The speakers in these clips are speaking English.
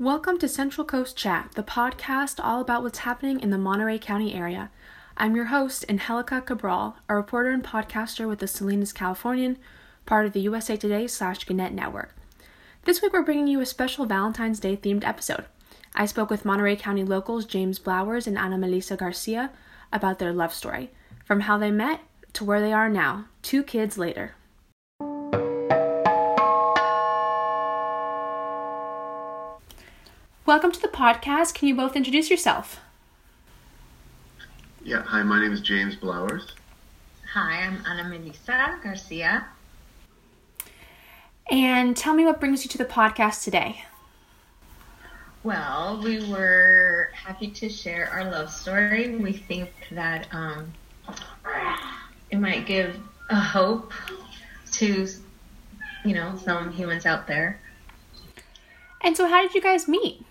Welcome to Central Coast Chat, the podcast all about what's happening in the Monterey County area. I'm your host, Angelica Cabral, a reporter and podcaster with the Salinas Californian, part of the USA Today slash Gannett Network. This week we're bringing you a special Valentine's Day themed episode. I spoke with Monterey County locals James Blowers and Ana Melissa Garcia about their love story, from how they met to where they are now, two kids later. Welcome to the podcast. Can you both introduce yourself? Yeah, hi, my name is James Blowers. Hi, I'm Ana Melissa Garcia. And tell me what brings you to the podcast today. Well, we were happy to share our love story. We think that um, it might give a hope to, you know, some humans out there. And so, how did you guys meet?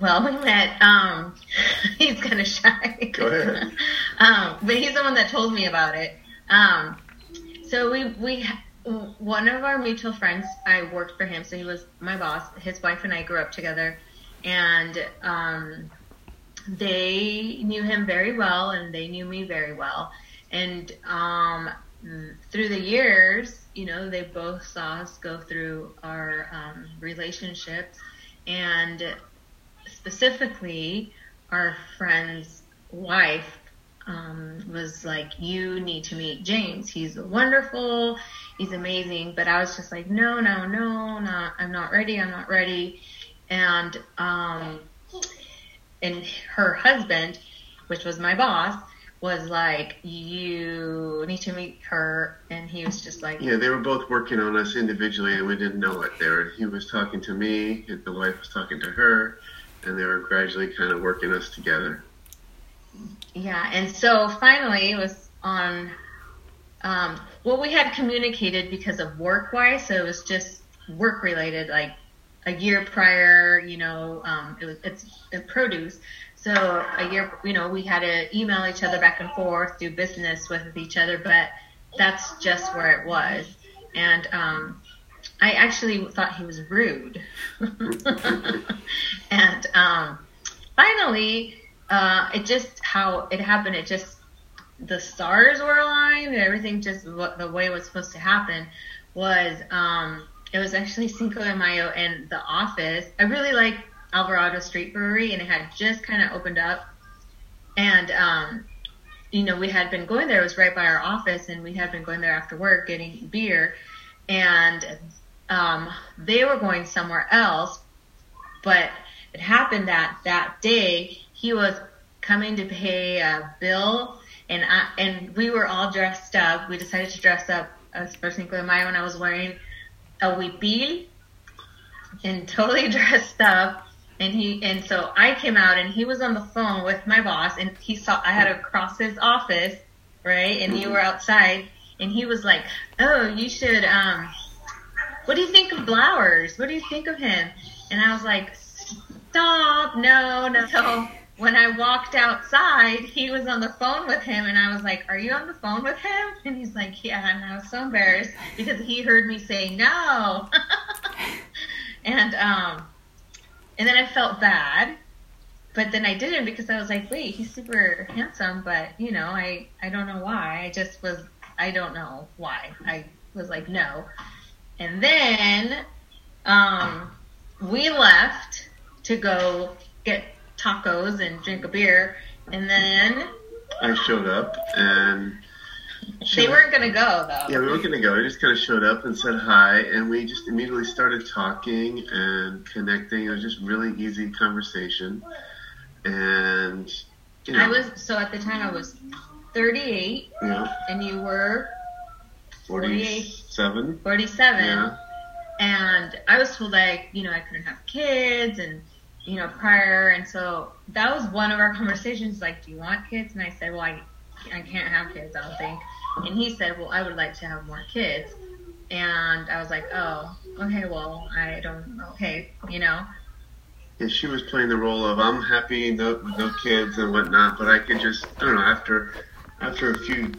Well, we met. Um, he's kind of shy. Go ahead. um, but he's the one that told me about it. Um, so we we one of our mutual friends. I worked for him, so he was my boss. His wife and I grew up together, and um, they knew him very well, and they knew me very well. And um, through the years, you know, they both saw us go through our um, relationships, and specifically, our friend's wife um, was like, "You need to meet James. He's wonderful. He's amazing." But I was just like, "No, no, no, not. I'm not ready. I'm not ready." And um, and her husband, which was my boss, was like, "You need to meet her," and he was just like, Yeah, they were both working on us individually, and we didn't know it. There, he was talking to me, the wife was talking to her, and they were gradually kind of working us together. Yeah, and so finally it was on. Um, well, we had communicated because of work wise, so it was just work related, like a year prior. You know, um, it was it's, it's produce. So a year, you know, we had to email each other back and forth, do business with each other, but that's just where it was. And um, I actually thought he was rude. and um, finally, uh, it just how it happened. It just the stars were aligned and everything just what the way it was supposed to happen was. Um, it was actually Cinco de Mayo and the office. I really like Alvarado Street Brewery, and it had just kind of opened up. And um, you know, we had been going there. It was right by our office, and we had been going there after work getting beer. And um, they were going somewhere else, but it happened that that day he was coming to pay a bill, and I and we were all dressed up. We decided to dress up as for Cinco de Mayo, and I was wearing a huipil and totally dressed up. And he and so I came out, and he was on the phone with my boss, and he saw I had to cross his office, right? And you were outside, and he was like, "Oh, you should um." What do you think of Blowers? What do you think of him? And I was like, stop, no, no. So when I walked outside, he was on the phone with him, and I was like, are you on the phone with him? And he's like, yeah. And I was so embarrassed because he heard me say no. and um, and then I felt bad, but then I didn't because I was like, wait, he's super handsome, but you know, I I don't know why. I just was, I don't know why. I was like, no. And then um, we left to go get tacos and drink a beer. And then I showed up, and they weren't going to go, though. yeah, we weren't gonna go. We just kind of showed up and said hi, and we just immediately started talking and connecting. It was just really easy conversation, and you know, I was, so at the time I was 38, you know, and you were 47. 47. Yeah. And I was told like, you know, I couldn't have kids and, you know, prior. And so that was one of our conversations. Like, do you want kids? And I said, well, I, I can't have kids, I don't think. And he said, well, I would like to have more kids. And I was like, oh, okay, well, I don't, okay, you know. Yeah, she was playing the role of I'm happy no, with no kids and whatnot, but I could just I don't know after after a few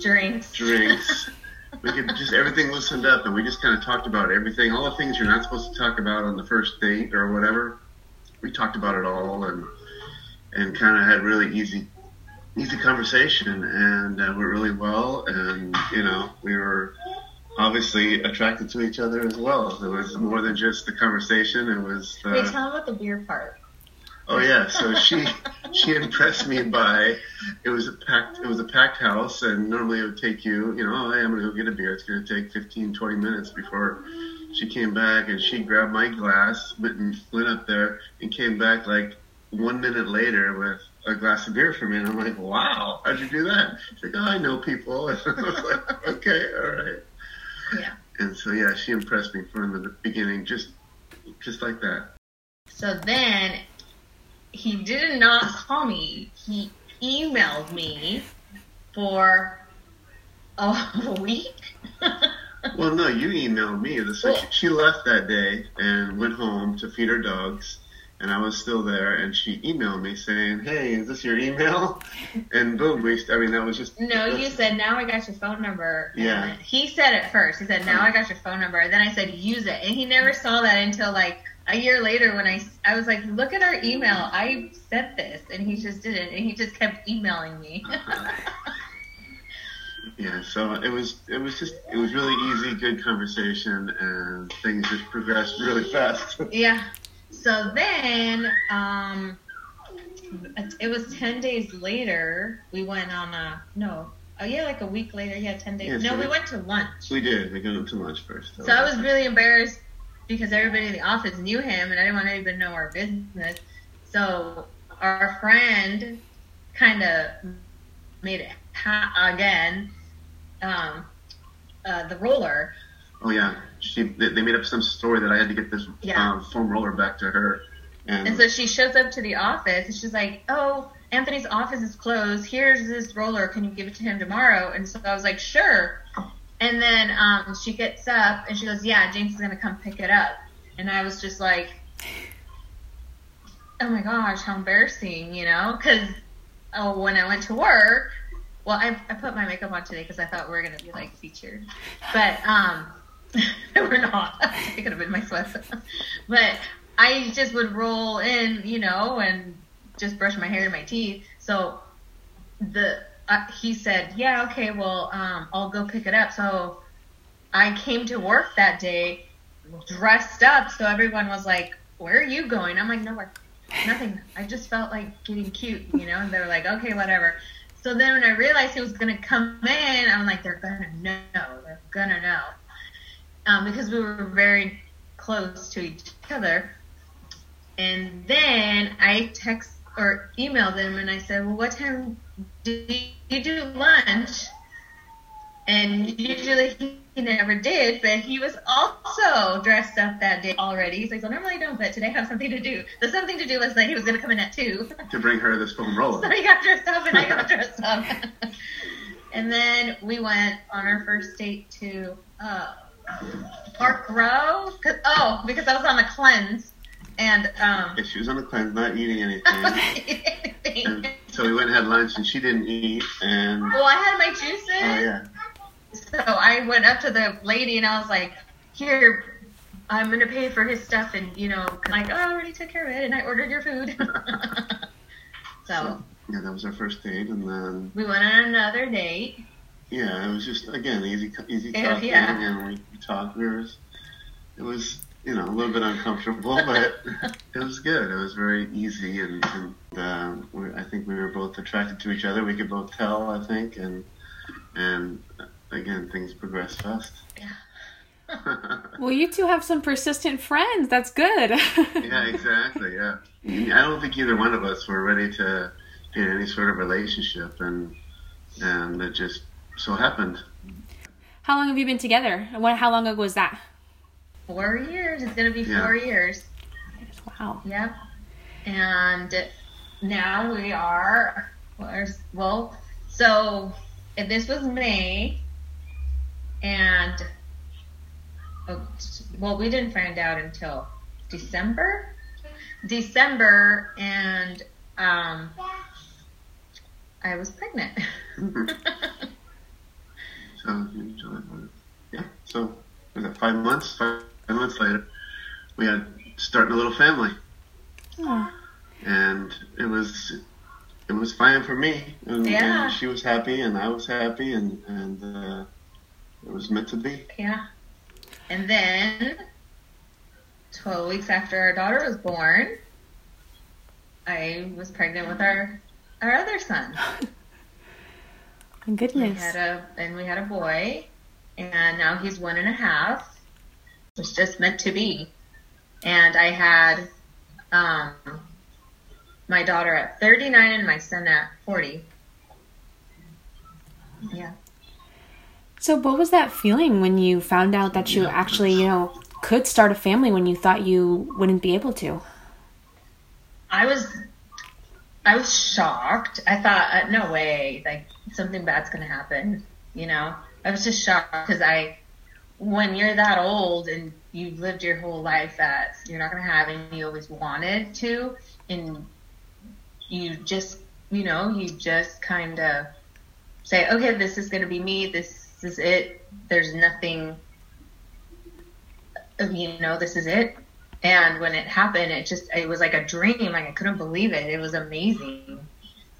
Drinks. drinks, we could just everything loosened up, and we just kind of talked about everything, all the things you're not supposed to talk about on the first date or whatever. We talked about it all, and and kind of had really easy easy conversation, and uh, went really well, and you know we were obviously attracted to each other as well. It was more than just the conversation. It was. Uh, Wait, tell about the beer part. Oh yeah, so she she impressed me by it was a packed it was a packed house and normally it would take you you know oh, hey, I'm gonna go get a beer. It's gonna take 15 20 minutes before she came back and she grabbed my glass went and went up there and came back like one minute later with a glass of beer for me. And I'm like wow how'd you do that? She's like oh I know people. And I was like okay all right. Yeah. and so yeah she impressed me from the beginning just just like that. So then he did not call me. He emailed me for a week. Well, no, you emailed me. The Well- she, left that day and went home to feed her dogs, and I was still there. And she emailed me saying, "Hey, is this your email?" And boom, we. I mean, that was just. no, you said now I got your phone number. And Yeah. He said it first. He said now uh-huh. I got your phone number. Then I said use it, and he never saw that until like a year later when I I was like look at our email. I said this, and he just didn't, and he just kept emailing me. Yeah, so it was. It was just. It was really easy, good conversation, and things just progressed really fast. Yeah. So then, um, it, was ten days later. We went on a no. Oh yeah, like a week later. Yeah, ten days. Yeah, no, so we we- went to lunch. we did. We went to lunch first. So I was really embarrassed because everybody in the office knew him, and I didn't want anybody to know our business. So our friend kind of made it ha- again. Um, uh, the roller. Oh yeah, she. They, they made up some story that I had to get this Yeah. um, foam roller back to her, and, And so she shows up to the office and she's like, Oh, Anthony's office is closed. Here's this roller. Can you give it to him tomorrow? And so I was like, Sure. And then um, she gets up and she goes, Yeah, James is going to come pick it up. And I was just like, Oh my gosh, how embarrassing, you know? Because oh, when I went to work, well, I, I put my makeup on today because I thought we were going to be like featured. But um, we're not. it could have been my sweats. but I just would roll in, you know, and just brush my hair and my teeth. So the he said, "Yeah, okay, well, um, I'll go pick it up." So I came to work that day dressed up, so everyone was like, "Where are you going?" I'm like, "Nowhere, nothing. I just felt like getting cute, you know." And they were like, "Okay, whatever." So then when I realized he was gonna come in, I'm like, "They're gonna know. They're gonna know," um, because we were very close to each other. And then I text or emailed him and I said, Well, what time you do lunch? And usually he never did, but he was also dressed up that day already. He's like, Well, normally I don't, but today I have something to do. The something to do was that he was going to come in at 2. to bring her this foam roller. so he got dressed up and I got dressed up. and then we went on our first date to uh, Park Row. 'Cause- oh, because I was on a cleanse. And um, Yeah, she was on the cleanse, not eating anything. and well, so we went and had lunch, and she didn't eat. And oh I had my juices. Oh yeah, So I went up to the lady and I was like, "Here, I'm gonna pay for his stuff." And you know, like, "Oh, I already took care of it, and I ordered your food." so yeah, that was our first date, and then we went on another date. yeah, it was just again easy, easy Yeah, talking, yeah. and we, we talked. We were, it was you know a little bit uncomfortable, but it was good. It was very easy, and, and uh, we, I think we were both attracted to each other. We could both tell, I think, and and uh, again, things progressed fast. Yeah. well, you two have some persistent friends. That's good. yeah, exactly. Yeah, I don't think either one of us were ready to be in any sort of relationship, and and it just so happened. How long have you been together? And What? How long ago was that? Four years. It's gonna be Yeah. four years. Wow. Yep. And now we are, where's, well, so if this was May, and, oh, well, we didn't find out until December? December, and, um, I was pregnant. So June, July, August, So was that five months? Five, five months later, we had starting a little family, Oh, and it was it was fine for me. And, Yeah. and she was happy, and I was happy, and and uh, it was meant to be. Yeah. And then, 12 weeks after our daughter was born, I was pregnant with our our other son. my We goodness. had a and we had a boy, and now he's one and a half. It's just meant to be. And I had um, my daughter at 39 and my son at 40. Yeah. So, what was that feeling when you found out that you actually, you know, could start a family when you thought you wouldn't be able to? I was I was shocked. I thought, uh, no way, like something bad's gonna happen. You know, I was just shocked because I, when you're that old and you've lived your whole life that you're not gonna have and you always wanted to, and you just, you know, you just kind of say, okay, this is gonna be me. This is it. There's nothing. You know, this is it. And when it happened, it just it was like a dream. Like I couldn't believe it. It was amazing.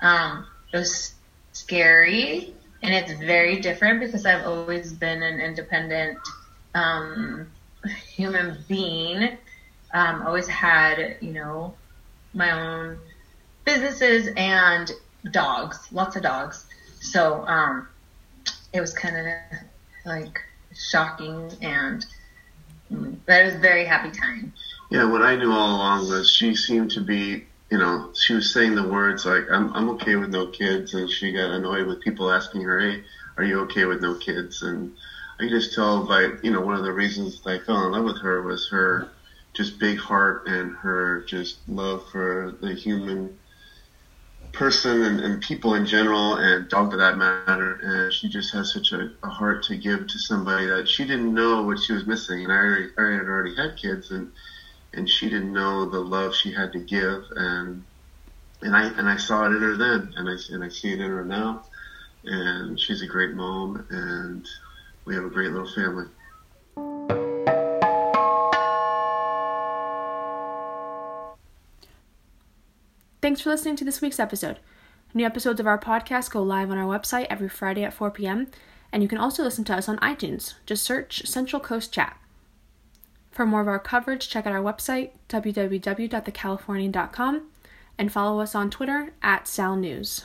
Um, it was scary, and it's very different because I've always been an independent um, human being. Um, always had you know my own businesses and dogs, lots of dogs. So um, it was kind of like shocking and. But it was a very happy time. Yeah, what I knew all along was she seemed to be, you know, she was saying the words like, I'm, I'm okay with no kids. And she got annoyed with people asking her, hey, are you okay with no kids? And I could just tell by, you know, one of the reasons that I fell in love with her was her just big heart and her just love for the human person and, and people in general and dog for that matter. And she just has such a, a heart to give to somebody that she didn't know what she was missing. And I, already, I had already had kids and, and she didn't know the love she had to give and and I and I saw it in her then and I and I see it in her now and she's a great mom and we have a great little family. Thanks for listening to this week's episode. New episodes of our podcast go live on our website every Friday at 4 p.m., and you can also listen to us on iTunes. Just search Central Coast Chat. For more of our coverage, check out our website, www.thecalifornian.com, and follow us on Twitter at Sal News.